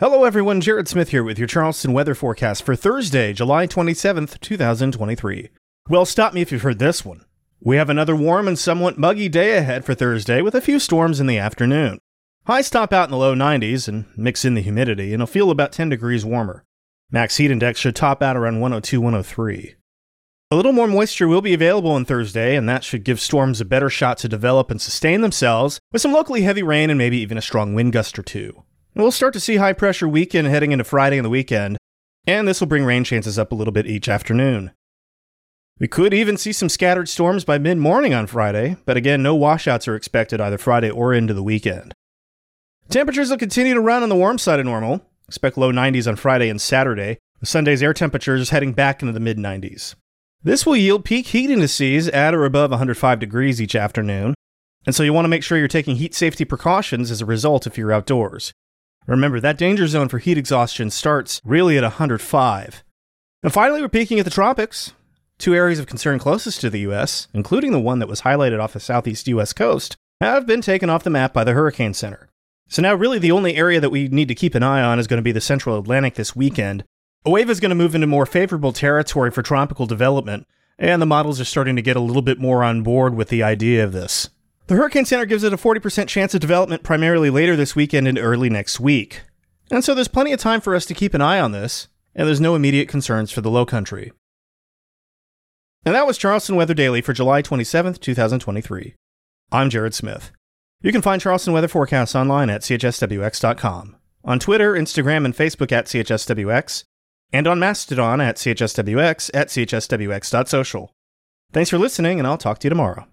Hello, everyone. Jared Smith here with your Charleston weather forecast for Thursday, July 27th, 2023. Well, stop me if you've heard this one. We have another warm and somewhat muggy day ahead for Thursday with a few storms in the afternoon. Highs top out in the low 90s and mix in the humidity, and it'll feel about 10 degrees warmer. Max heat index should top out around 102, 103. A little more moisture will be available on Thursday, and that should give storms a better shot to develop and sustain themselves, with some locally heavy rain and maybe even a strong wind gust or two. We'll start to see high pressure weekend heading into Friday and the weekend, and this will bring rain chances up a little bit each afternoon. We could even see some scattered storms by mid morning on Friday, but again, no washouts are expected either Friday or into the weekend. Temperatures will continue to run on the warm side of normal. Expect low 90s on Friday and Saturday, with Sunday's air temperatures heading back into the mid 90s. This will yield peak heat indices at or above 105 degrees each afternoon, and so you want to make sure you're taking heat safety precautions as a result if you're outdoors. Remember, that danger zone for heat exhaustion starts really at 105. And finally, we're peeking at the tropics. Two areas of concern closest to the U.S., including the one that was highlighted off the southeast U.S. coast, have been taken off the map by the Hurricane Center. So now, really, the only area that we need to keep an eye on is going to be the central Atlantic this weekend. A wave is going to move into more favorable territory for tropical development, and the models are starting to get a little bit more on board with the idea of this. The Hurricane Center gives it a 40% chance of development primarily later this weekend and early next week. And so there's plenty of time for us to keep an eye on this, and there's no immediate concerns for the low country. And that was Charleston Weather Daily for July 27th, 2023. I'm Jared Smith. You can find Charleston weather forecasts online at chswx.com, on Twitter, Instagram, and Facebook at chswx, and on Mastodon at chswx at chswx.social. Thanks for listening, and I'll talk to you tomorrow.